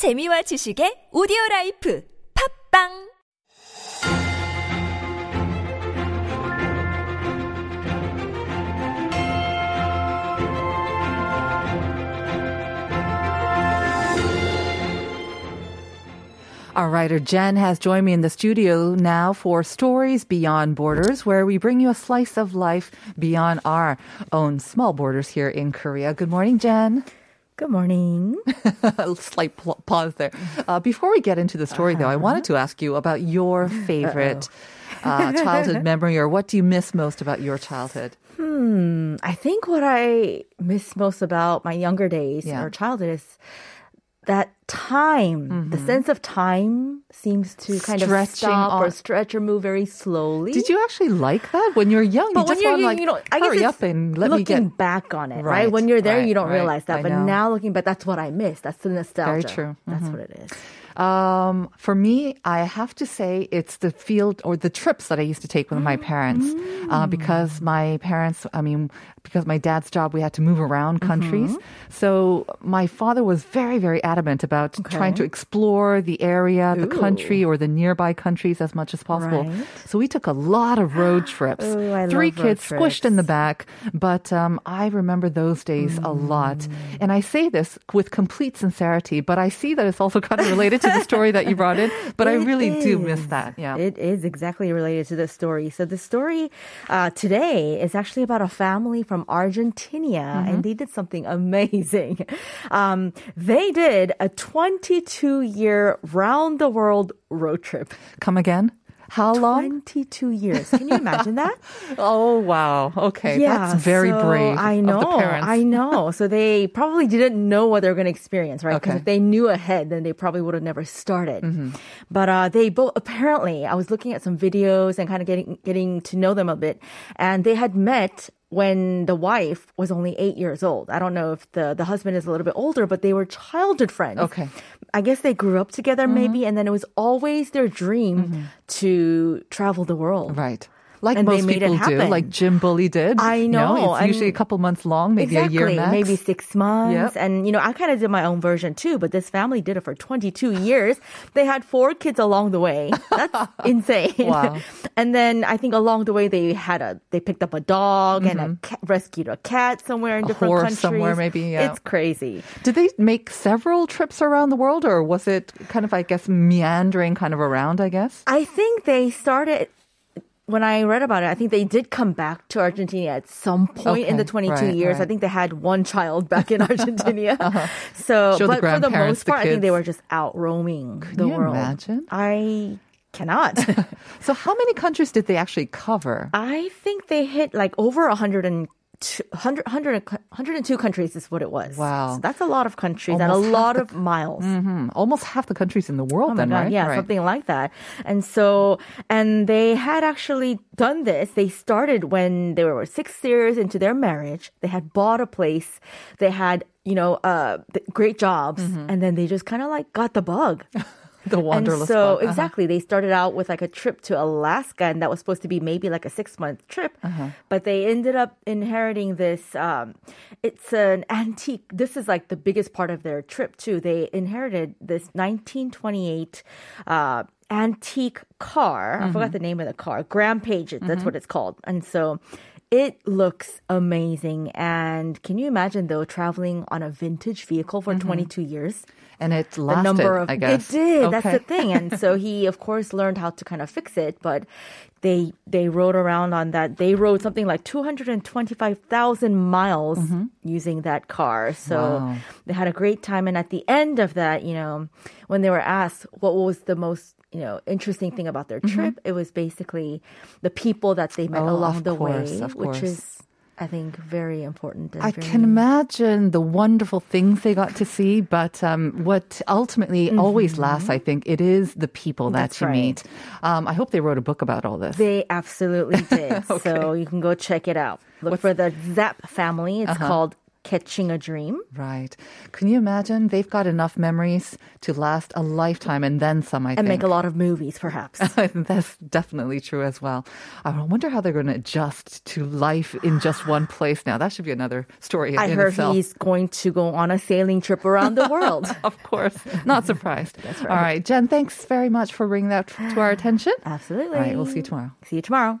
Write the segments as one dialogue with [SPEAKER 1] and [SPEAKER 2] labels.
[SPEAKER 1] 재미와 지식의 오디오 라이프 팝빵
[SPEAKER 2] Our writer Jen has joined me in the studio now for Stories Beyond Borders, where we bring you a slice of life beyond our own small borders here in Korea. Good morning, Jen.
[SPEAKER 3] Good morning.
[SPEAKER 2] a slight pl- pause there. Uh, before we get into the story, though, I wanted to ask you about your favorite uh, childhood memory, or what do you miss most about your childhood?
[SPEAKER 3] Hmm. I think what I miss most about my younger days
[SPEAKER 2] Yeah.
[SPEAKER 3] or childhood is that time, the sense of time seems to kind
[SPEAKER 2] Mm-hmm. Stretching
[SPEAKER 3] of stop or stretch or move very slowly.
[SPEAKER 2] Did you actually like that when you're young?
[SPEAKER 3] But
[SPEAKER 2] you
[SPEAKER 3] when
[SPEAKER 2] just
[SPEAKER 3] you're
[SPEAKER 2] want,
[SPEAKER 3] young,
[SPEAKER 2] like,
[SPEAKER 3] you know, I guess
[SPEAKER 2] hurry up and let me get.
[SPEAKER 3] back on it,
[SPEAKER 2] Right,
[SPEAKER 3] right? When you're there,
[SPEAKER 2] right,
[SPEAKER 3] you don't
[SPEAKER 2] right.
[SPEAKER 3] realize that.
[SPEAKER 2] I
[SPEAKER 3] But
[SPEAKER 2] know.
[SPEAKER 3] now looking back, that's what I miss. That's the nostalgia.
[SPEAKER 2] Very true. Mm-hmm.
[SPEAKER 3] That's what it is.
[SPEAKER 2] Um, for me, I have to say it's the field or the trips that I used to take with my parents. Uh, because my parents, I mean, because my dad's job, we had to move around countries. So my father was very, very adamant about trying to explore the area, the country, or the nearby countries as much as possible.
[SPEAKER 3] Right.
[SPEAKER 2] So we took a lot of road trips.
[SPEAKER 3] Ooh,
[SPEAKER 2] Three kids squished in the back. But um, I remember those days a lot. And I say this with complete sincerity, but I see that it's also kind of related to the story that you brought in. But I
[SPEAKER 3] It
[SPEAKER 2] really do miss that. Yeah.
[SPEAKER 3] It is exactly related to the story. So the story uh, today is actually about a family from Argentina, and they did something amazing. Um, they did a 22 year round the world road trip.
[SPEAKER 2] Come again? How long?
[SPEAKER 3] 22 years. Can you imagine that?
[SPEAKER 2] Oh, wow. Okay. Yeah, That's very
[SPEAKER 3] so
[SPEAKER 2] brave.
[SPEAKER 3] I know.
[SPEAKER 2] Of the parents.
[SPEAKER 3] I know. So they probably didn't know what they were going to experience, right? Because
[SPEAKER 2] Okay.
[SPEAKER 3] if they knew ahead, then they probably would have never started.
[SPEAKER 2] Mm-hmm.
[SPEAKER 3] But uh, they both apparently, I was looking at some videos and kind of getting getting to know them a bit, and they had met when the wife was only eight years old. I don't know if the the husband is a little bit older, but they were childhood friends.
[SPEAKER 2] Okay.
[SPEAKER 3] I guess they grew up together,
[SPEAKER 2] Mm-hmm.
[SPEAKER 3] maybe, and then it was always their dream to travel the world.
[SPEAKER 2] Right. Like
[SPEAKER 3] And
[SPEAKER 2] most people do, like Jim Bully did.
[SPEAKER 3] I
[SPEAKER 2] No,
[SPEAKER 3] know,
[SPEAKER 2] it's usually a couple months long, maybe
[SPEAKER 3] exactly,
[SPEAKER 2] a year max.
[SPEAKER 3] maybe six months.
[SPEAKER 2] Yep.
[SPEAKER 3] And, you know, I kind of did my own version too, but this family did it for 22 years. They had four kids along the way. That's insane.
[SPEAKER 2] Wow.
[SPEAKER 3] And then I think along the way they had a, they picked up a dog and a cat, rescued a cat somewhere in
[SPEAKER 2] Mm-hmm. A
[SPEAKER 3] different
[SPEAKER 2] horse
[SPEAKER 3] countries.
[SPEAKER 2] somewhere, maybe, yeah.
[SPEAKER 3] It's crazy.
[SPEAKER 2] Did they make several trips around the world, or was it kind of, I guess, meandering kind of around, I guess?
[SPEAKER 3] I think they started when I read about it, I think they did come back to Argentina at some point in the 22
[SPEAKER 2] right,
[SPEAKER 3] years. I think they had one child back in Argentina. Uh-huh. So,
[SPEAKER 2] Show the
[SPEAKER 3] but for the most
[SPEAKER 2] the
[SPEAKER 3] part, I think they were just out roaming the
[SPEAKER 2] you
[SPEAKER 3] world.
[SPEAKER 2] imagine?
[SPEAKER 3] I cannot.
[SPEAKER 2] So, how many countries did they actually cover?
[SPEAKER 3] I think they hit like over 100 and 100, 100, 102 countries is what it was.
[SPEAKER 2] Wow.
[SPEAKER 3] So that's a lot of countries and a lot
[SPEAKER 2] the
[SPEAKER 3] of miles.
[SPEAKER 2] Hmm, almost half the countries in the world,
[SPEAKER 3] Oh
[SPEAKER 2] then,
[SPEAKER 3] God,
[SPEAKER 2] right?
[SPEAKER 3] Yeah,
[SPEAKER 2] right.
[SPEAKER 3] something like that. And so, and they had actually done this. They started when they were six years into their marriage. They had bought a place. They had, you know, uh, great jobs.
[SPEAKER 2] Mm-hmm.
[SPEAKER 3] And then they just kind of like got the bug.
[SPEAKER 2] the
[SPEAKER 3] and so.
[SPEAKER 2] Uh-huh.
[SPEAKER 3] exactly, they started out with like a trip to Alaska, and that was supposed to be maybe like a six month trip.
[SPEAKER 2] Uh-huh.
[SPEAKER 3] But they ended up inheriting this. Um, it's an antique. This is like the biggest part of their trip too. They inherited this 1928. Uh, antique car. I
[SPEAKER 2] Mm-hmm.
[SPEAKER 3] forgot the name of the car. Graham-Paige, that's what it's called. And so it looks amazing. And can you imagine though traveling on a vintage vehicle for mm-hmm. 22 years?
[SPEAKER 2] and it
[SPEAKER 3] the
[SPEAKER 2] lasted,
[SPEAKER 3] number of
[SPEAKER 2] I guess.
[SPEAKER 3] it did. That's
[SPEAKER 2] Okay.
[SPEAKER 3] the thing. And so he, of course, learned how to kind of fix it. But they they rode around on that. They rode something like two hundred and twenty five thousand miles using that car. So
[SPEAKER 2] Mm-hmm. Wow.
[SPEAKER 3] they had a great time. And at the end of that, you know, when they were asked what was the most you know interesting thing about their trip, it was basically the people that they met
[SPEAKER 2] Mm-hmm. Oh,
[SPEAKER 3] along the
[SPEAKER 2] course,
[SPEAKER 3] way, which is. I think very important.
[SPEAKER 2] I
[SPEAKER 3] very-
[SPEAKER 2] can imagine the wonderful things they got to see, but um, what ultimately always lasts, I think, it is the people that
[SPEAKER 3] That's
[SPEAKER 2] you
[SPEAKER 3] right.
[SPEAKER 2] meet. Um, I hope they wrote a book about all this.
[SPEAKER 3] They absolutely did. So you can go check it out. Look for the Zapp family. It's called catching a dream.
[SPEAKER 2] Right. Can you imagine? They've got enough memories to last a lifetime and then some, I
[SPEAKER 3] And
[SPEAKER 2] think.
[SPEAKER 3] make a lot of movies, perhaps.
[SPEAKER 2] That's definitely true as well. I wonder how they're going to adjust to life in just one place now. That should be another story
[SPEAKER 3] I heard
[SPEAKER 2] itself.
[SPEAKER 3] he's going to go on a sailing trip around the world.
[SPEAKER 2] Of course. Not surprised.
[SPEAKER 3] That's
[SPEAKER 2] All
[SPEAKER 3] right.
[SPEAKER 2] right. Jen, thanks very much for bringing that to our attention.
[SPEAKER 3] Absolutely.
[SPEAKER 2] All right. We'll see you tomorrow.
[SPEAKER 3] See you tomorrow.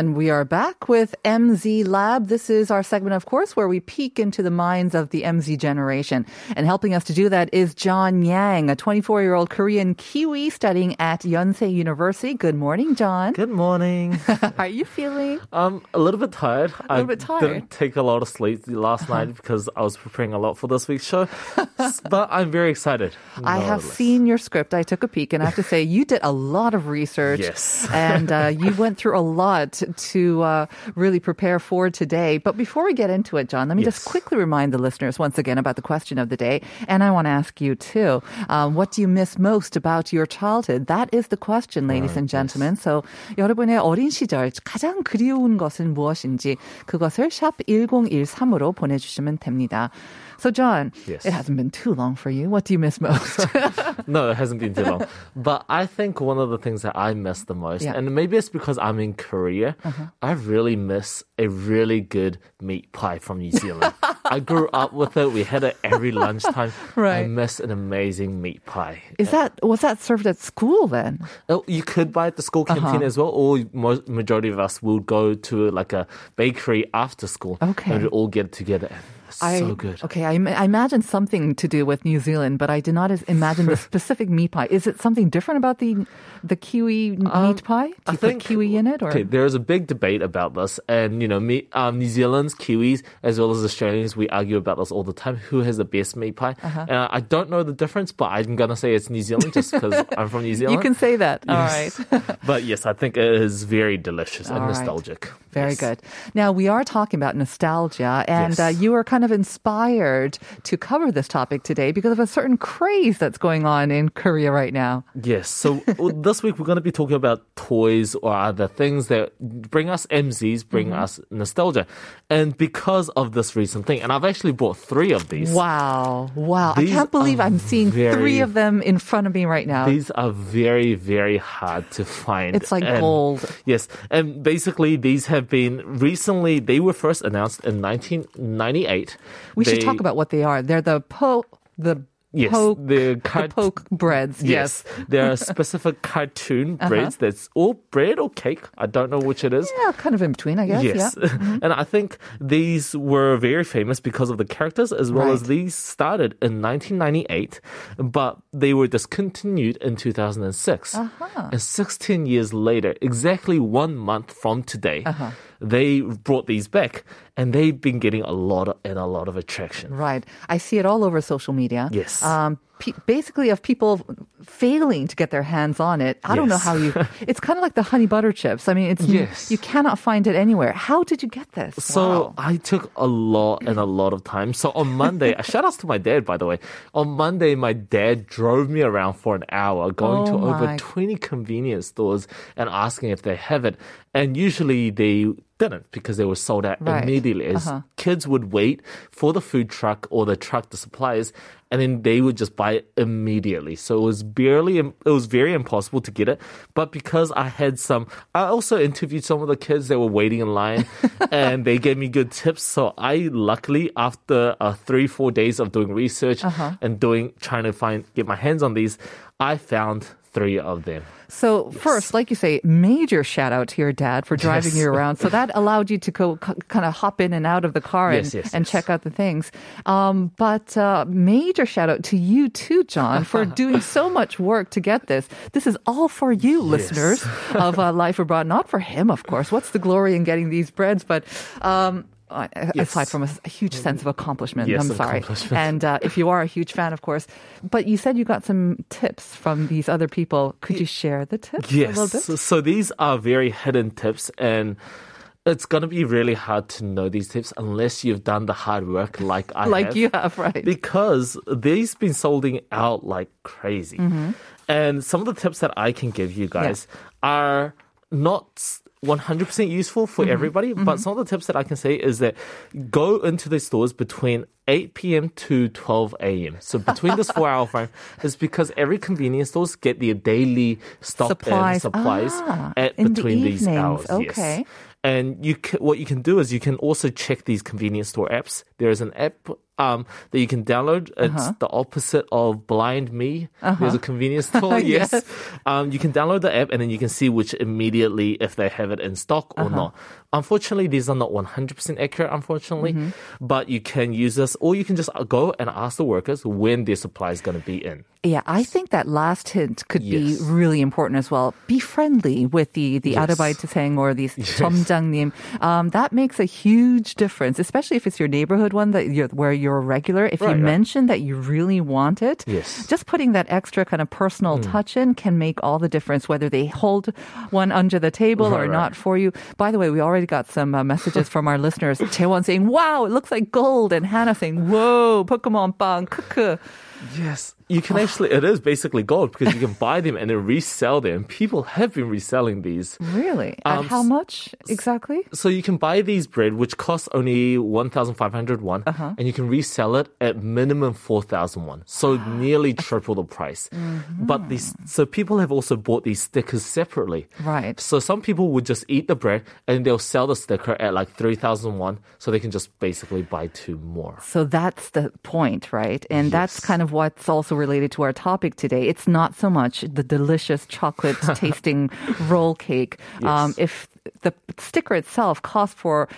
[SPEAKER 2] And we are back with MZ Lab. This is our segment, of course, where we peek into the minds of the MZ generation. And helping us to do that is John Yang, a 24 year old Korean Kiwi studying at Yonsei University. Good morning, John.
[SPEAKER 4] Good morning.
[SPEAKER 2] How are you feeling?
[SPEAKER 4] I'm a little bit tired. A
[SPEAKER 2] little bit
[SPEAKER 4] I
[SPEAKER 2] tired. Uh-huh.
[SPEAKER 4] didn't take a lot of sleep last night because I was preparing a lot for this week's show. But I'm very excited.
[SPEAKER 2] I have
[SPEAKER 4] nonetheless.
[SPEAKER 2] seen your script. I took a peek, and I have to say, you did a lot of research.
[SPEAKER 4] Yes.
[SPEAKER 2] and uh, you went through a lot to uh, really prepare for today. But before we get into it, John, let me just
[SPEAKER 4] Yes.
[SPEAKER 2] quickly remind the listeners once again about the question of the day. And I want to ask you too um, what do you miss most about your childhood? That is the question, ladies and gentlemen. So 여러분의 어린 시절 가장 그리운 것은 무엇인지 그것을 샵 1013으로 보내주시면 됩니다. So, John,
[SPEAKER 4] Yes.
[SPEAKER 2] it hasn't been too long for you. What do you miss most?
[SPEAKER 4] No, it hasn't been too long. but I think one of the things that I miss the most,
[SPEAKER 2] Yeah. Uh-huh.
[SPEAKER 4] and maybe it's because I'm in Korea, I really miss a really good meat pie from New Zealand. I grew up with it. We had it every lunchtime.
[SPEAKER 2] right.
[SPEAKER 4] I miss an amazing meat pie.
[SPEAKER 2] Is that was that served at school then?
[SPEAKER 4] Oh, you could buy at the school
[SPEAKER 2] Uh-huh.
[SPEAKER 4] canteen as well, or most majority of us will go to like a bakery after school.
[SPEAKER 2] Okay.
[SPEAKER 4] and we all get together.
[SPEAKER 2] I,
[SPEAKER 4] so good.
[SPEAKER 2] Okay, I, I imagine something to do with New Zealand, but I did not imagine the specific meat pie. Is it something different about the the kiwi meat pie? Do you
[SPEAKER 4] Um, I
[SPEAKER 2] put
[SPEAKER 4] think
[SPEAKER 2] kiwi in it, or
[SPEAKER 4] okay, there is a big debate about this, and you know, me, um, New Zealand's Kiwis as well as Australians, we argue about this all the time. Who has the best meat pie?
[SPEAKER 2] Uh-huh.
[SPEAKER 4] Uh, I don't know the difference, but I'm gonna say it's New Zealand just because I'm from New Zealand.
[SPEAKER 2] you can say that. All right.
[SPEAKER 4] But yes, I think it is very delicious and
[SPEAKER 2] All right.
[SPEAKER 4] nostalgic.
[SPEAKER 2] Very
[SPEAKER 4] Yes.
[SPEAKER 2] good. Now we are talking about nostalgia, and
[SPEAKER 4] Yes.
[SPEAKER 2] uh, you were kind of inspired to cover this topic today because of a certain craze that's going on in Korea right now.
[SPEAKER 4] Yes. So this week we're going to be talking about toys or other things that bring us MZs, bring
[SPEAKER 2] Mm-hmm.
[SPEAKER 4] us nostalgia. And because of this recent thing, and I've actually bought three of these.
[SPEAKER 2] Wow! Wow! I can't believe I'm seeing three of them in front of me right now.
[SPEAKER 4] These are very, very hard to find.
[SPEAKER 2] It's like
[SPEAKER 4] And-
[SPEAKER 2] gold.
[SPEAKER 4] Yes. And basically, these have been recently, they were first announced in 1998.
[SPEAKER 2] We should talk about what they are. They're the po the
[SPEAKER 4] Yes,
[SPEAKER 2] poke
[SPEAKER 4] the
[SPEAKER 2] the poke breads.
[SPEAKER 4] Yes, there are specific cartoon
[SPEAKER 2] Uh-huh.
[SPEAKER 4] breads that's all bread or cake. I don't know which it is.
[SPEAKER 2] Yeah, kind of in between, I guess.
[SPEAKER 4] Yes.
[SPEAKER 2] Yeah. Mm-hmm.
[SPEAKER 4] and I think these were very famous because of the characters as well as these started in 1998, but they were discontinued in 2006.
[SPEAKER 2] Uh-huh.
[SPEAKER 4] And 16 years later, exactly one month from today,
[SPEAKER 2] Uh-huh.
[SPEAKER 4] they brought these back and they've been getting a lot of, and a lot of attraction.
[SPEAKER 2] Right. I see it all over social media.
[SPEAKER 4] Yes.
[SPEAKER 2] Um, pe- basically, of people failing to get their hands on it. I don't know how you. It's kind of like the honey butter chips. I mean, it's
[SPEAKER 4] Yes.
[SPEAKER 2] you cannot find it anywhere. How did you get this?
[SPEAKER 4] So
[SPEAKER 2] Wow.
[SPEAKER 4] I took a lot and a lot of time. So on Monday, shout outs to my dad, by the way. On Monday, my dad drove me around for an hour, going
[SPEAKER 2] Oh
[SPEAKER 4] to over 20 convenience stores and asking if they have it. And usually they didn't because they were sold out
[SPEAKER 2] Right.
[SPEAKER 4] immediately. As Kids would wait for the food truck or the truck, the suppliers, and then they would just buy it immediately. So it was barely, it was very impossible to get it. But because I had some, I also interviewed some of the kids that were waiting in line, and they gave me good tips. So I luckily, after uh, three, four days of doing research and doing trying to find get my hands on these, I found three of them.
[SPEAKER 2] So first, like you say, major shout out to your dad for driving
[SPEAKER 4] Yes.
[SPEAKER 2] you around. So that allowed you to go c- kind of hop in and out of the car and,
[SPEAKER 4] Yes, yes,
[SPEAKER 2] and
[SPEAKER 4] yes.
[SPEAKER 2] check out the things. Um, but uh, major shout out to you too, John, for doing so much work to get this. This is all for you, listeners of uh, Life Abroad. Not for him, of course. What's the glory in getting these breads? But um, uh, aside from a huge sense of accomplishment,
[SPEAKER 4] Yes,
[SPEAKER 2] I'm sorry. And uh, if you are a huge fan, of course. But you said you got some tips from these other people. Could you share the tips a
[SPEAKER 4] Yes.
[SPEAKER 2] little bit?
[SPEAKER 4] So, so these are very hidden tips and it's going to be really hard to know these tips unless you've done the hard work like I
[SPEAKER 2] like
[SPEAKER 4] have.
[SPEAKER 2] you have, right?
[SPEAKER 4] Because these have been solding out like crazy.
[SPEAKER 2] Mm-hmm.
[SPEAKER 4] And some of the tips that I can give you guys are not 100% useful for
[SPEAKER 2] Mm-hmm.
[SPEAKER 4] everybody, but some of the tips that I can say is that go into the stores between 8 p.m. to 12 a.m. So between this four hour frame is because every convenience stores get their daily stock
[SPEAKER 2] Supplies.
[SPEAKER 4] and supplies
[SPEAKER 2] Ah,
[SPEAKER 4] at
[SPEAKER 2] in the
[SPEAKER 4] between these hours. yes.
[SPEAKER 2] Okay.
[SPEAKER 4] And you ca what you can do is you can also check these convenience store apps. There is an app um, that you can download. It's
[SPEAKER 2] Uh-huh.
[SPEAKER 4] the opposite of Blind Me. There's a convenience store. yes.
[SPEAKER 2] Yes.
[SPEAKER 4] Um, you can download the app and then you can see which immediately if they have it in stock
[SPEAKER 2] Uh-huh.
[SPEAKER 4] or not. Unfortunately, these are not 100% accurate, unfortunately,
[SPEAKER 2] Mm-hmm.
[SPEAKER 4] but you can use this or you can just go and ask the workers when their supply is going to be in.
[SPEAKER 2] Yeah, I think that last hint could be
[SPEAKER 4] Yes.
[SPEAKER 2] really important as well. Be friendly with the the
[SPEAKER 4] Yes.
[SPEAKER 2] saying or these 점장님. Um, that makes a huge difference, especially if it's your neighborhood one that you're, where you're a regular. If you
[SPEAKER 4] Right, right.
[SPEAKER 2] mention that you really want it,
[SPEAKER 4] Yes.
[SPEAKER 2] just putting that extra kind of personal touch in can make all the difference. Whether they hold one under the table or
[SPEAKER 4] Right, right.
[SPEAKER 2] not for you. By the way, we already got some uh, messages from our listeners. Taewon saying, "Wow, it looks like gold," and Hannah saying, "Whoa, Pokemon bang, kuku."
[SPEAKER 4] Yes. You can actually, it is basically gold because you can buy them and then resell them. People have been reselling these.
[SPEAKER 2] Really? At
[SPEAKER 4] Um,
[SPEAKER 2] how much exactly?
[SPEAKER 4] So you can buy these bread, which costs only 1,500 won,
[SPEAKER 2] Uh-huh.
[SPEAKER 4] and you can resell it at minimum 4,000 won. So nearly triple the price.
[SPEAKER 2] Mm-hmm.
[SPEAKER 4] But these, so people have also bought these stickers separately.
[SPEAKER 2] Right.
[SPEAKER 4] So some people would just eat the bread and they'll sell the sticker at like 3,000 won, so they can just basically buy two more.
[SPEAKER 2] So that's the point, right? And that's
[SPEAKER 4] kind
[SPEAKER 2] kind of what's also related to our topic today. It's not so much the delicious chocolate tasting roll cake. Um, if the sticker itself costs for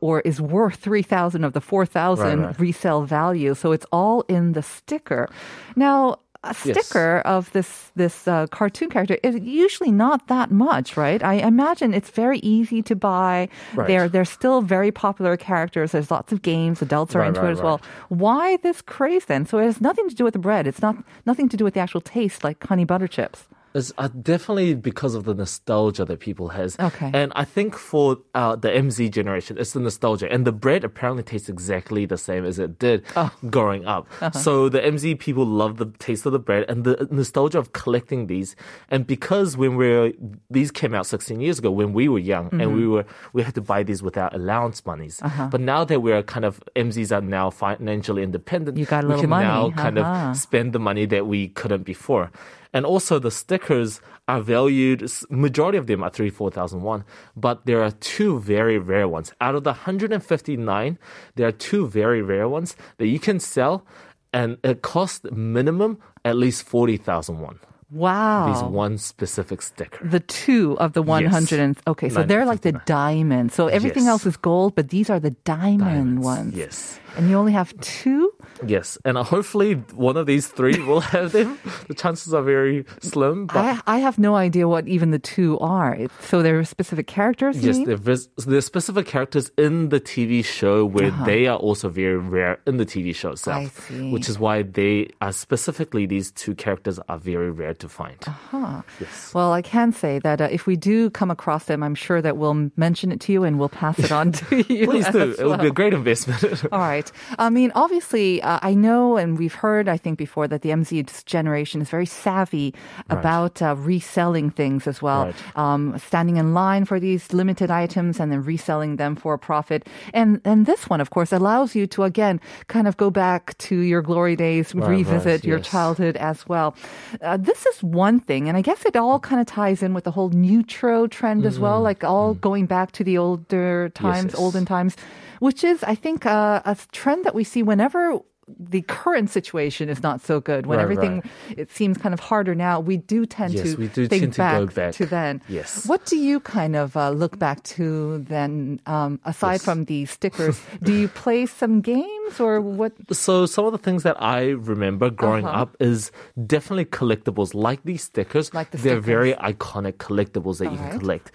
[SPEAKER 2] or is worth 3,000 of the 4,000
[SPEAKER 4] Right, right.
[SPEAKER 2] resale value. So it's all in the sticker. Now, a
[SPEAKER 4] Yes.
[SPEAKER 2] sticker of this this uh, cartoon character is usually not that much, right? I imagine it's very easy to buy.
[SPEAKER 4] Right.
[SPEAKER 2] They're they're still very popular characters. There's lots of games. Adults are
[SPEAKER 4] Right,
[SPEAKER 2] into
[SPEAKER 4] right,
[SPEAKER 2] it as well. Why this craze then? So it has nothing to do with the bread. It's not nothing to do with the actual taste, like honey butter chips.
[SPEAKER 4] It's uh, definitely because of the nostalgia that people has.
[SPEAKER 2] Okay.
[SPEAKER 4] And I think for uh, the MZ generation, it's the nostalgia. And the bread apparently tastes exactly the same as it did
[SPEAKER 2] Oh.
[SPEAKER 4] growing up.
[SPEAKER 2] Uh-huh.
[SPEAKER 4] So the MZ people love the taste of the bread and the nostalgia of collecting these. And because when we're, these came out 16 years ago when we were young and we
[SPEAKER 2] Mm-hmm.
[SPEAKER 4] were, we had to buy these without allowance monies.
[SPEAKER 2] Uh-huh.
[SPEAKER 4] But now that we're kind of, MZs are now financially independent,
[SPEAKER 2] You got a
[SPEAKER 4] we
[SPEAKER 2] little
[SPEAKER 4] can
[SPEAKER 2] money.
[SPEAKER 4] now kind
[SPEAKER 2] Uh-huh.
[SPEAKER 4] of spend the money that we couldn't before. And also the stickers are valued, majority of them are three, 4,000 won, but there are two very rare ones. Out of the 159, there are two very rare ones that you can sell and it costs minimum at least 40,000 won.
[SPEAKER 2] Wow.
[SPEAKER 4] These one specific sticker.
[SPEAKER 2] the two of the 100 and okay so they're like the
[SPEAKER 4] 959.
[SPEAKER 2] diamond so everything
[SPEAKER 4] Yes.
[SPEAKER 2] else is gold but these are the diamond
[SPEAKER 4] Diamonds.
[SPEAKER 2] ones
[SPEAKER 4] Yes.
[SPEAKER 2] and you only have two
[SPEAKER 4] Yes. And hopefully one of these three will have them. The chances are very slim, but
[SPEAKER 2] I, I have no idea what even the two are so they're specific characters
[SPEAKER 4] Yes, they're, there's specific characters in the TV show where they are also very rare in the TV show itself.
[SPEAKER 2] Uh-huh. I see.
[SPEAKER 4] Which is why they are specifically these two characters are very rare to find.
[SPEAKER 2] Uh-huh.
[SPEAKER 4] Yes.
[SPEAKER 2] Well, I can say that uh, if we do come across them, I'm sure that we'll mention it to you and we'll pass it on to you.
[SPEAKER 4] Please do.
[SPEAKER 2] as
[SPEAKER 4] It would be a great investment.
[SPEAKER 2] All right. I mean, obviously, uh, I know and we've heard, I think before, that the MZ generation is very savvy about uh, reselling things as well.
[SPEAKER 4] Right.
[SPEAKER 2] Um, standing in line for these limited items and then reselling them for a profit. And and this one, of course, allows you to again kind of go back to your glory days,
[SPEAKER 4] Right,
[SPEAKER 2] revisit
[SPEAKER 4] right,
[SPEAKER 2] your
[SPEAKER 4] yes.
[SPEAKER 2] childhood as well. Uh, this is one thing, and I guess it all kind of ties in with the whole newtro trend as well, like all going back to the older times,
[SPEAKER 4] Mm-hmm. yes.
[SPEAKER 2] olden times, which is, I think, uh, a trend that we see whenever the current situation is not so good when
[SPEAKER 4] Right,
[SPEAKER 2] everything
[SPEAKER 4] right.
[SPEAKER 2] it seems kind of harder now we do tend
[SPEAKER 4] Yes,
[SPEAKER 2] to
[SPEAKER 4] do
[SPEAKER 2] think
[SPEAKER 4] tend to
[SPEAKER 2] back,
[SPEAKER 4] go back.
[SPEAKER 2] to then
[SPEAKER 4] Yes.
[SPEAKER 2] what do you kind of uh, look back to then um, aside
[SPEAKER 4] Yes.
[SPEAKER 2] from the stickers do you play some games or what
[SPEAKER 4] So some of the things that I remember growing
[SPEAKER 2] Uh-huh.
[SPEAKER 4] up is definitely collectibles like these stickers.
[SPEAKER 2] Like the
[SPEAKER 4] They're very iconic collectibles that you
[SPEAKER 2] Alright. Mm-hmm.
[SPEAKER 4] can collect.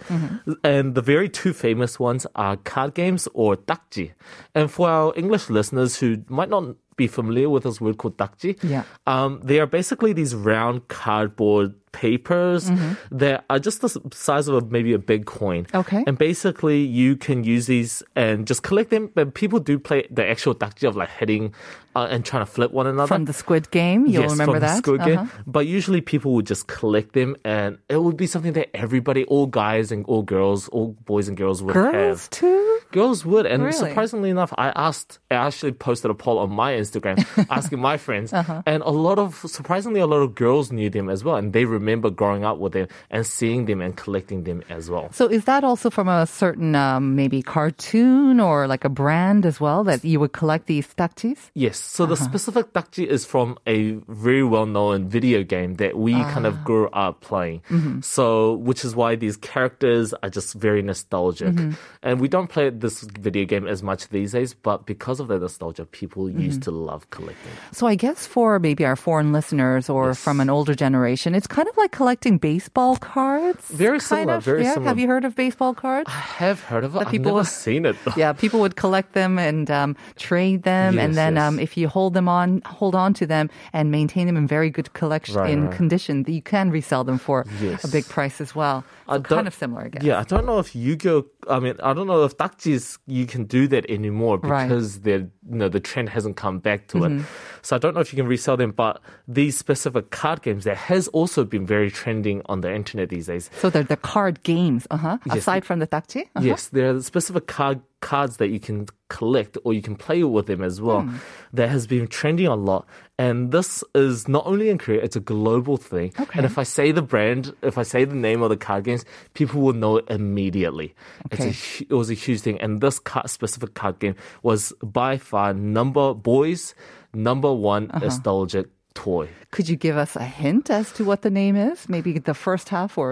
[SPEAKER 4] And the very two famous ones are card games or takji. And for our English listeners who might not be familiar with this word called takji,
[SPEAKER 2] Yeah.
[SPEAKER 4] um, they are basically these round cardboard papers
[SPEAKER 2] Mm-hmm.
[SPEAKER 4] that are just the size of a, maybe a big coin.
[SPEAKER 2] Okay.
[SPEAKER 4] And basically, you can use these and just collect them. But people do play the actual takji of like hitting uh, and trying to flip one another.
[SPEAKER 2] from the squid game you'll
[SPEAKER 4] yes,
[SPEAKER 2] remember
[SPEAKER 4] from
[SPEAKER 2] that
[SPEAKER 4] the Squid Game.
[SPEAKER 2] Uh-huh.
[SPEAKER 4] But usually people would just collect them, and it would be something that everybody, all guys and all girls, all boys and girls would
[SPEAKER 2] girls
[SPEAKER 4] have.
[SPEAKER 2] too
[SPEAKER 4] Girls would, and
[SPEAKER 2] Really?
[SPEAKER 4] surprisingly enough, I asked, I actually posted a poll on my Instagram asking my friends,
[SPEAKER 2] Uh-huh.
[SPEAKER 4] and a lot of, surprisingly, a lot of girls knew them as well, and they remember growing up with them and seeing them and collecting them as well.
[SPEAKER 2] So is that also from a certain um, maybe cartoon or like a brand as well that you would collect these takjis?
[SPEAKER 4] Yes, so
[SPEAKER 2] Uh-huh.
[SPEAKER 4] the specific dakji is from a very well-known video game that we kind
[SPEAKER 2] Ah.
[SPEAKER 4] of grew up playing.
[SPEAKER 2] Mm-hmm.
[SPEAKER 4] So, which is why these characters are just very nostalgic.
[SPEAKER 2] Mm-hmm.
[SPEAKER 4] And we don't play this video game as much these days, but because of the nostalgia, people
[SPEAKER 2] Mm-hmm.
[SPEAKER 4] used to love collecting.
[SPEAKER 2] So I guess for maybe our foreign listeners or from an older generation, it's kind of like collecting baseball cards.
[SPEAKER 4] Very similar,
[SPEAKER 2] of.
[SPEAKER 4] very
[SPEAKER 2] yeah?
[SPEAKER 4] similar.
[SPEAKER 2] Have you heard of baseball cards?
[SPEAKER 4] I have heard of it.
[SPEAKER 2] That
[SPEAKER 4] I've
[SPEAKER 2] people-
[SPEAKER 4] never seen it. Though.
[SPEAKER 2] Yeah, people would collect them and um, trade them, and then
[SPEAKER 4] yes.
[SPEAKER 2] um, if you hold them on, hold on to them, and maintain them in very good collection
[SPEAKER 4] Right,
[SPEAKER 2] in
[SPEAKER 4] right.
[SPEAKER 2] condition, you can resell them for
[SPEAKER 4] Yes.
[SPEAKER 2] a big price as well. So kind of similar, I guess.
[SPEAKER 4] Yeah, I don't know if Yu-Gi-Oh. I mean, I don't know if dakjis you can do that anymore
[SPEAKER 2] Right.
[SPEAKER 4] because they're you know the trend hasn't come back to
[SPEAKER 2] Mm-hmm.
[SPEAKER 4] it. So I don't know if you can resell them. But these specific card games that has also been very trending on the internet these days.
[SPEAKER 2] So they're the card games, uh huh.
[SPEAKER 4] Yes.
[SPEAKER 2] Aside from the takji, uh-huh.
[SPEAKER 4] Yes, there are specific card cards that you can collect or you can play with them as well.
[SPEAKER 2] Hmm.
[SPEAKER 4] That has been trending a lot, and this is not only in Korea; it's a global thing.
[SPEAKER 2] Okay.
[SPEAKER 4] And if I say the brand, if I say the name of the card games, people will know it immediately. It's
[SPEAKER 2] Okay.
[SPEAKER 4] a, it was a huge thing, and this card, specific card game was by far number boys number one
[SPEAKER 2] Uh-huh.
[SPEAKER 4] nostalgic toy.
[SPEAKER 2] Could you give us a hint as to what the name is? Maybe the first half or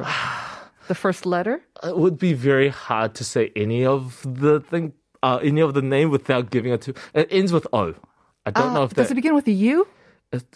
[SPEAKER 2] the first letter?
[SPEAKER 4] it would be very hard to say any of the thing, uh, any of the name without giving it to. It ends with O. I don't know
[SPEAKER 2] Ah,
[SPEAKER 4] if
[SPEAKER 2] does
[SPEAKER 4] that.
[SPEAKER 2] it begin with a U?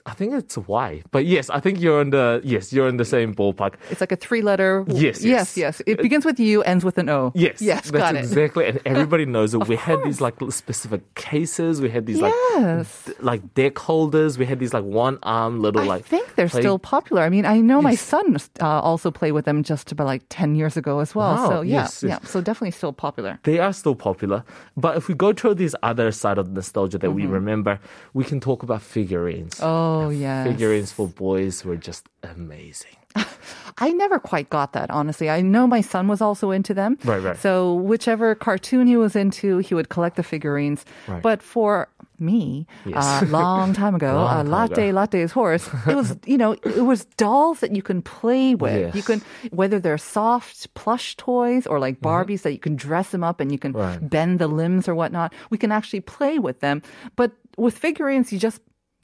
[SPEAKER 4] I think it's Y, but yes, I think you're in the yes, you're in the same ballpark.
[SPEAKER 2] It's like a three letter.
[SPEAKER 4] Yes,
[SPEAKER 2] yes,
[SPEAKER 4] yes.
[SPEAKER 2] yes. It begins with U, ends with an O.
[SPEAKER 4] Yes,
[SPEAKER 2] Yes,
[SPEAKER 4] that's
[SPEAKER 2] got it.
[SPEAKER 4] exactly, and everybody knows it. we had these like specific cases. We had these like
[SPEAKER 2] Yes.
[SPEAKER 4] d- like deck holders. We had these like one arm little
[SPEAKER 2] I
[SPEAKER 4] like.
[SPEAKER 2] think they're
[SPEAKER 4] play-
[SPEAKER 2] still popular. I mean, I know my son uh, also played with them just about like 10 years ago as well.
[SPEAKER 4] Wow,
[SPEAKER 2] so, yeah,
[SPEAKER 4] yes, yes.
[SPEAKER 2] yeah. So, definitely still popular.
[SPEAKER 4] They are still popular, but if we go to this other side of nostalgia that we remember, we can talk about figurines.
[SPEAKER 2] Mm-hmm. Oh, yeah.
[SPEAKER 4] Figurines for boys were just amazing.
[SPEAKER 2] I never quite got that, honestly. I know my son was also into them.
[SPEAKER 4] Right, right.
[SPEAKER 2] So, whichever cartoon he was into, he would collect the figurines.
[SPEAKER 4] Right.
[SPEAKER 2] But for me,
[SPEAKER 4] Yes.
[SPEAKER 2] a long time ago,
[SPEAKER 4] Long
[SPEAKER 2] uh, latte,
[SPEAKER 4] ago.
[SPEAKER 2] latte is horse. It was, you know, it was dolls that you can play with.
[SPEAKER 4] Yes.
[SPEAKER 2] You can, whether they're soft plush toys or like Barbies that you can dress them up and you can
[SPEAKER 4] Mm-hmm. Right.
[SPEAKER 2] bend the limbs or whatnot, we can actually play with them. But with figurines, you just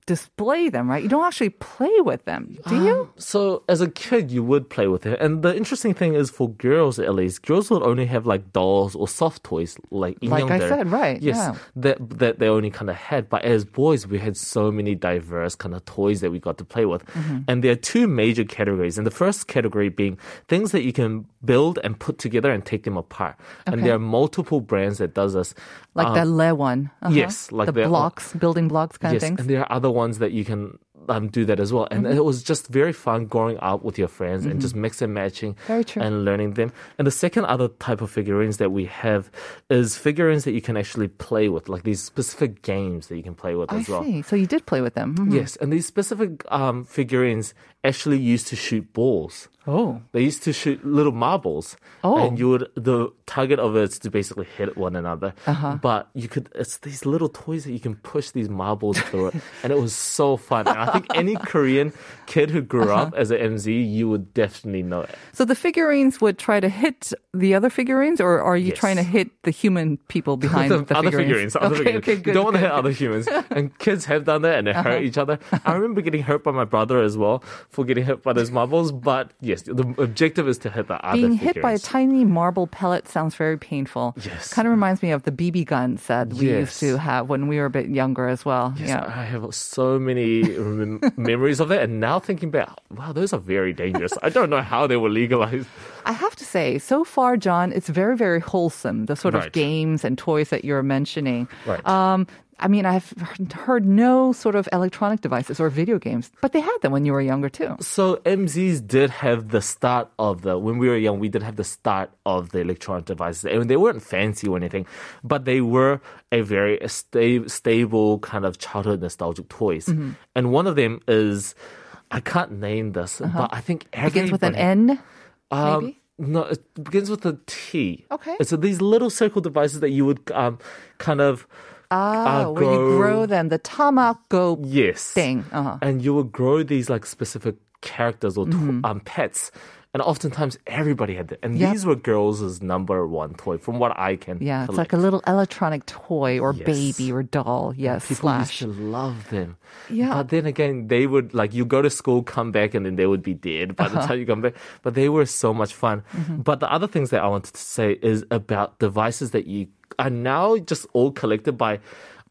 [SPEAKER 2] display them, right? You don't actually play with them, do you?
[SPEAKER 4] Um, so as a kid, you would play with it. And the interesting thing is for girls, at least, girls would only have like dolls or soft toys, like
[SPEAKER 2] like I said, right?
[SPEAKER 4] Yes,
[SPEAKER 2] yeah.
[SPEAKER 4] that that they only kind of had. But as boys, we had so many diverse kind of toys that we got to play with.
[SPEAKER 2] Mm-hmm.
[SPEAKER 4] And there are two major categories, and the first category being things that you can build and put together and take them apart.
[SPEAKER 2] Okay.
[SPEAKER 4] And there are multiple brands that does this,
[SPEAKER 2] like
[SPEAKER 4] um,
[SPEAKER 2] that Le one. Uh-huh.
[SPEAKER 4] Yes, like
[SPEAKER 2] the blocks, building blocks kind
[SPEAKER 4] yes,
[SPEAKER 2] of things.
[SPEAKER 4] And there are other ones that you can um, do that as well. And it was just very fun growing up with your friends and just mix and matching
[SPEAKER 2] Very true.
[SPEAKER 4] and learning them. And the second other type of figurines that we have is figurines that you can actually play with, like these specific games that you can play with
[SPEAKER 2] I
[SPEAKER 4] as well.
[SPEAKER 2] So you did play with them. Mhm.
[SPEAKER 4] Yes, and these specific um, figurines actually used to shoot balls.
[SPEAKER 2] Oh.
[SPEAKER 4] They used to shoot little marbles,
[SPEAKER 2] Oh.
[SPEAKER 4] and you would the target of it is to basically hit one another.
[SPEAKER 2] Uh-huh.
[SPEAKER 4] But you could it's these little toys that you can push these marbles through it, and it was so fun. And I think any Korean kid who grew
[SPEAKER 2] Uh-huh.
[SPEAKER 4] up as an MZ, you would definitely know it.
[SPEAKER 2] So the figurines would try to hit the other figurines, or are you
[SPEAKER 4] Yes.
[SPEAKER 2] trying to hit the human people behind the,
[SPEAKER 4] the other figurines. other
[SPEAKER 2] okay,
[SPEAKER 4] figurines.
[SPEAKER 2] okay, good.
[SPEAKER 4] don't want to hit other humans. and kids have done that and they hurt each other. I remember getting hurt by my brother as well for getting hit by those marbles. But yes, the objective is to hit the other
[SPEAKER 2] Being hit by a tiny marble pellet sounds very painful.
[SPEAKER 4] Yes.
[SPEAKER 2] Kind of reminds me of the BB guns that we used to have when we were a bit younger as well.
[SPEAKER 4] Yes,
[SPEAKER 2] yeah.
[SPEAKER 4] I have so many rem- memories of it, and now thinking back, wow, those are very dangerous. I don't know how they were legalized.
[SPEAKER 2] I have to say, so far, John, it's very, very wholesome. The sort of games and toys that you're mentioning.
[SPEAKER 4] Right.
[SPEAKER 2] Um, I mean, I've heard no sort of electronic devices or video games, but they had them when you were younger too.
[SPEAKER 4] So MZs did have the start of the when we were young, we did have the start of the electronic devices, and they weren't fancy or anything, but they were a very sta- stable kind of childhood nostalgic toys.
[SPEAKER 2] Mm-hmm.
[SPEAKER 4] And one of them is, I can't name this, but I think
[SPEAKER 2] Uh-huh. Begins with an N,
[SPEAKER 4] Um,
[SPEAKER 2] maybe?
[SPEAKER 4] No, it begins with a T.
[SPEAKER 2] Okay.
[SPEAKER 4] So these little circle devices that you would um, kind of
[SPEAKER 2] Ah,
[SPEAKER 4] uh,
[SPEAKER 2] where you
[SPEAKER 4] grow-
[SPEAKER 2] grow them, the Tamako
[SPEAKER 4] yes
[SPEAKER 2] thing. Uh-huh.
[SPEAKER 4] and you will grow these like specific characters or
[SPEAKER 2] Mm-hmm.
[SPEAKER 4] um, pets. And oftentimes everybody had that. And
[SPEAKER 2] Yep.
[SPEAKER 4] these were girls' number one toy from what I can tell.
[SPEAKER 2] Yeah, it's like a little electronic toy or
[SPEAKER 4] Yes.
[SPEAKER 2] baby or doll. Yes,
[SPEAKER 4] People
[SPEAKER 2] slash.
[SPEAKER 4] used to love them.
[SPEAKER 2] Yeah.
[SPEAKER 4] But then again, they would like you go to school, come back, and then they would be dead by the
[SPEAKER 2] Uh-huh.
[SPEAKER 4] time you come back. But they were so much fun.
[SPEAKER 2] Mm-hmm.
[SPEAKER 4] But the other things that I wanted to say is about devices that you are now just all collected by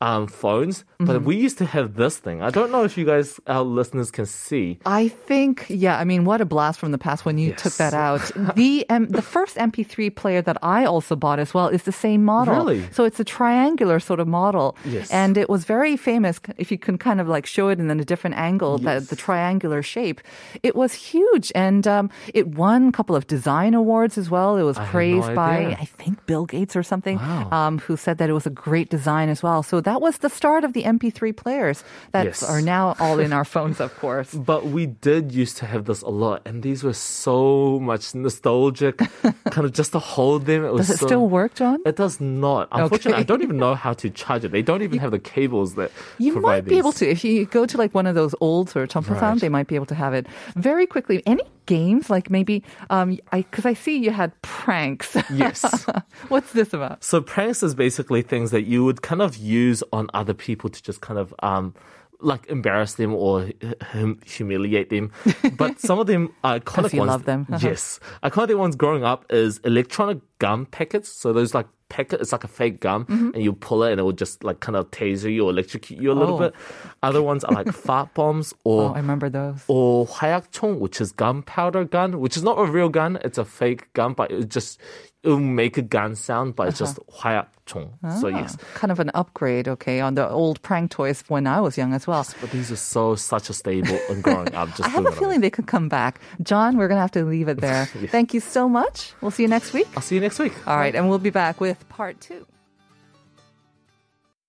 [SPEAKER 4] um, phones. But
[SPEAKER 2] Mm-hmm.
[SPEAKER 4] we used to have this thing. I don't know if you guys, our listeners, can see.
[SPEAKER 2] I think, yeah. I mean, what a blast from the past when you took that out. the um, the first MP3 player that I also bought as well is the same model.
[SPEAKER 4] Really?
[SPEAKER 2] So it's a triangular sort of model.
[SPEAKER 4] Yes.
[SPEAKER 2] And it was very famous. If you can kind of like show it in a different angle, that the triangular shape, it was huge, and um, it won a couple of design awards as well. It was
[SPEAKER 4] I had no
[SPEAKER 2] praised by. I think Bill Gates or something,
[SPEAKER 4] Wow.
[SPEAKER 2] um, who said that it was a great design as well. So that was the start of the MP3 players that
[SPEAKER 4] Yes.
[SPEAKER 2] are now all in our phones, of course.
[SPEAKER 4] But we did used to have this a lot, and these were so much nostalgic, kind of just to hold them. It was
[SPEAKER 2] Does it
[SPEAKER 4] so-
[SPEAKER 2] still work, John?
[SPEAKER 4] It does not. Unfortunately, I don't even know how to charge it. They don't even have the cables that
[SPEAKER 2] You might
[SPEAKER 4] provide
[SPEAKER 2] be able to if you go to like one of those old or Tumperfound,
[SPEAKER 4] Right.
[SPEAKER 2] they might be able to have it very quickly. Any games like maybe um I because I see you had pranks.
[SPEAKER 4] Yes.
[SPEAKER 2] What's this about?
[SPEAKER 4] So pranks is basically things that you would kind of use on other people to just kind of um like embarrass them or hum- humiliate them. But some of them are iconic
[SPEAKER 2] you
[SPEAKER 4] ones.
[SPEAKER 2] love them. Uh-huh.
[SPEAKER 4] Yes. Iconic ones growing up is electronic gum packets. So those like packet, it's like a fake gum
[SPEAKER 2] Mm-hmm.
[SPEAKER 4] and you pull it and it will just like kind of taser you or electrocute you a little
[SPEAKER 2] Oh.
[SPEAKER 4] bit. Other ones are like fart bombs or
[SPEAKER 2] Oh, I remember those.
[SPEAKER 4] or 화약총, which is gunpowder gun, which is not a real gun. It's a fake gun, but it just it'll make a gun sound, but it's just 화약총. So
[SPEAKER 2] Ah,
[SPEAKER 4] yes.
[SPEAKER 2] kind of an upgrade, okay, on the old prank toys when I was young as well.
[SPEAKER 4] But these are so such a stable and growing up. Just
[SPEAKER 2] I have
[SPEAKER 4] doing
[SPEAKER 2] a
[SPEAKER 4] it on
[SPEAKER 2] feeling they could come back. John, we're gonna have to leave it there. Thank you so much. We'll see you next week.
[SPEAKER 4] I'll see you next week.
[SPEAKER 2] All right, and we'll be back with part two.